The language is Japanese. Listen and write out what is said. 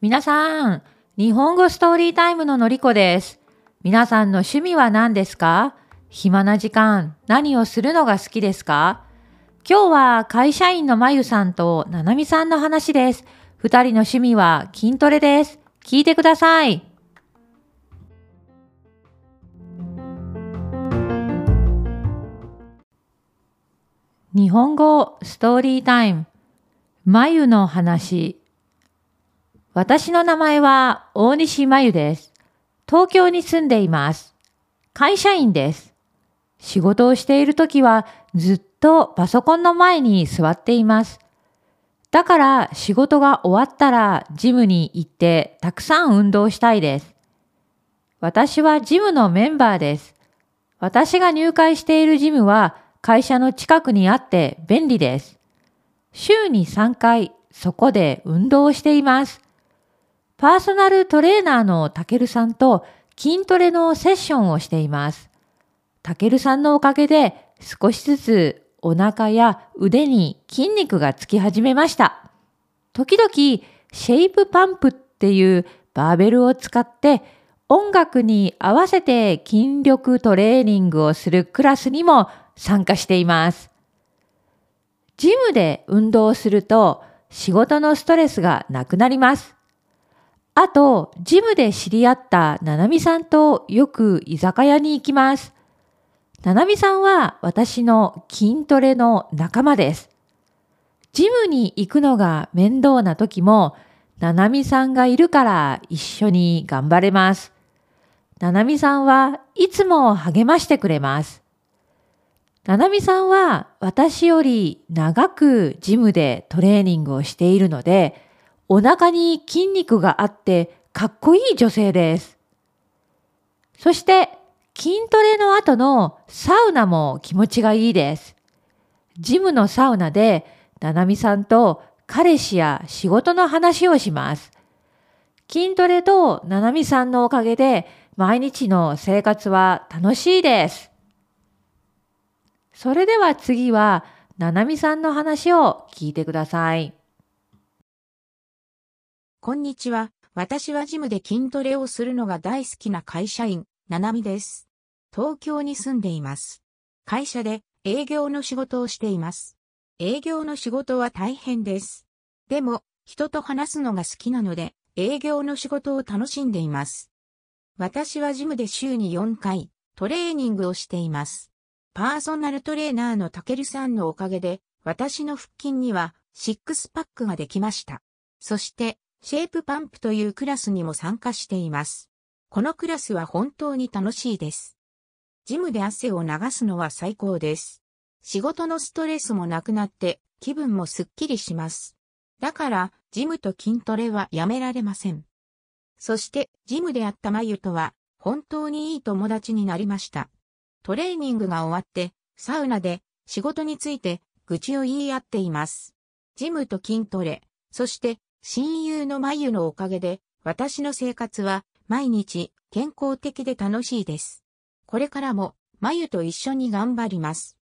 皆さん、日本語ストーリータイムののりこです。皆さんの趣味は何ですか？暇な時間、何をするのが好きですか？今日は会社員のまゆさんとななみさんの話です。二人の趣味は筋トレです。聞いてください。日本語ストーリータイムまゆの話私の名前は大西まゆです。東京に住んでいます。会社員です。仕事をしているときはずっとパソコンの前に座っています。だから仕事が終わったらジムに行ってたくさん運動したいです。私はジムのメンバーです。私が入会しているジムは会社の近くにあって便利です。週に3回そこで運動をしています。パーソナルトレーナーのたけるさんと筋トレのセッションをしています。たけるさんのおかげで少しずつお腹や腕に筋肉がつき始めました。時々シェイプパンプっていうバーベルを使って音楽に合わせて筋力トレーニングをするクラスにも参加しています。ジムで運動すると仕事のストレスがなくなります。あと、ジムで知り合ったななみさんとよく居酒屋に行きます。ななみさんは私の筋トレの仲間です。ジムに行くのが面倒な時も、ななみさんがいるから一緒に頑張れます。ななみさんはいつも励ましてくれます。ななみさんは私より長くジムでトレーニングをしているので、お腹に筋肉があってかっこいい女性です。そして筋トレの後のサウナも気持ちがいいです。ジムのサウナで、ななみさんと彼氏や仕事の話をします。筋トレとななみさんのおかげで毎日の生活は楽しいです。それでは次は、ななみさんの話を聞いてください。こんにちは。私はジムで筋トレをするのが大好きな会社員、ななみです。東京に住んでいます。会社で営業の仕事をしています。営業の仕事は大変です。でも、人と話すのが好きなので、営業の仕事を楽しんでいます。私はジムで週に4回、トレーニングをしています。パーソナルトレーナーのたけるさんのおかげで、私の腹筋にはシックスパックができました。そして、シェイプパンプというクラスにも参加しています。このクラスは本当に楽しいです。ジムで汗を流すのは最高です。仕事のストレスもなくなって気分もすっきりします。だから、ジムと筋トレはやめられません。そして、ジムで会ったまゆとは、本当にいい友達になりました。トレーニングが終わって、サウナで仕事について愚痴を言い合っています。ジムと筋トレ、そして親友の眉のおかげで、私の生活は毎日健康的で楽しいです。これからも、眉と一緒に頑張ります。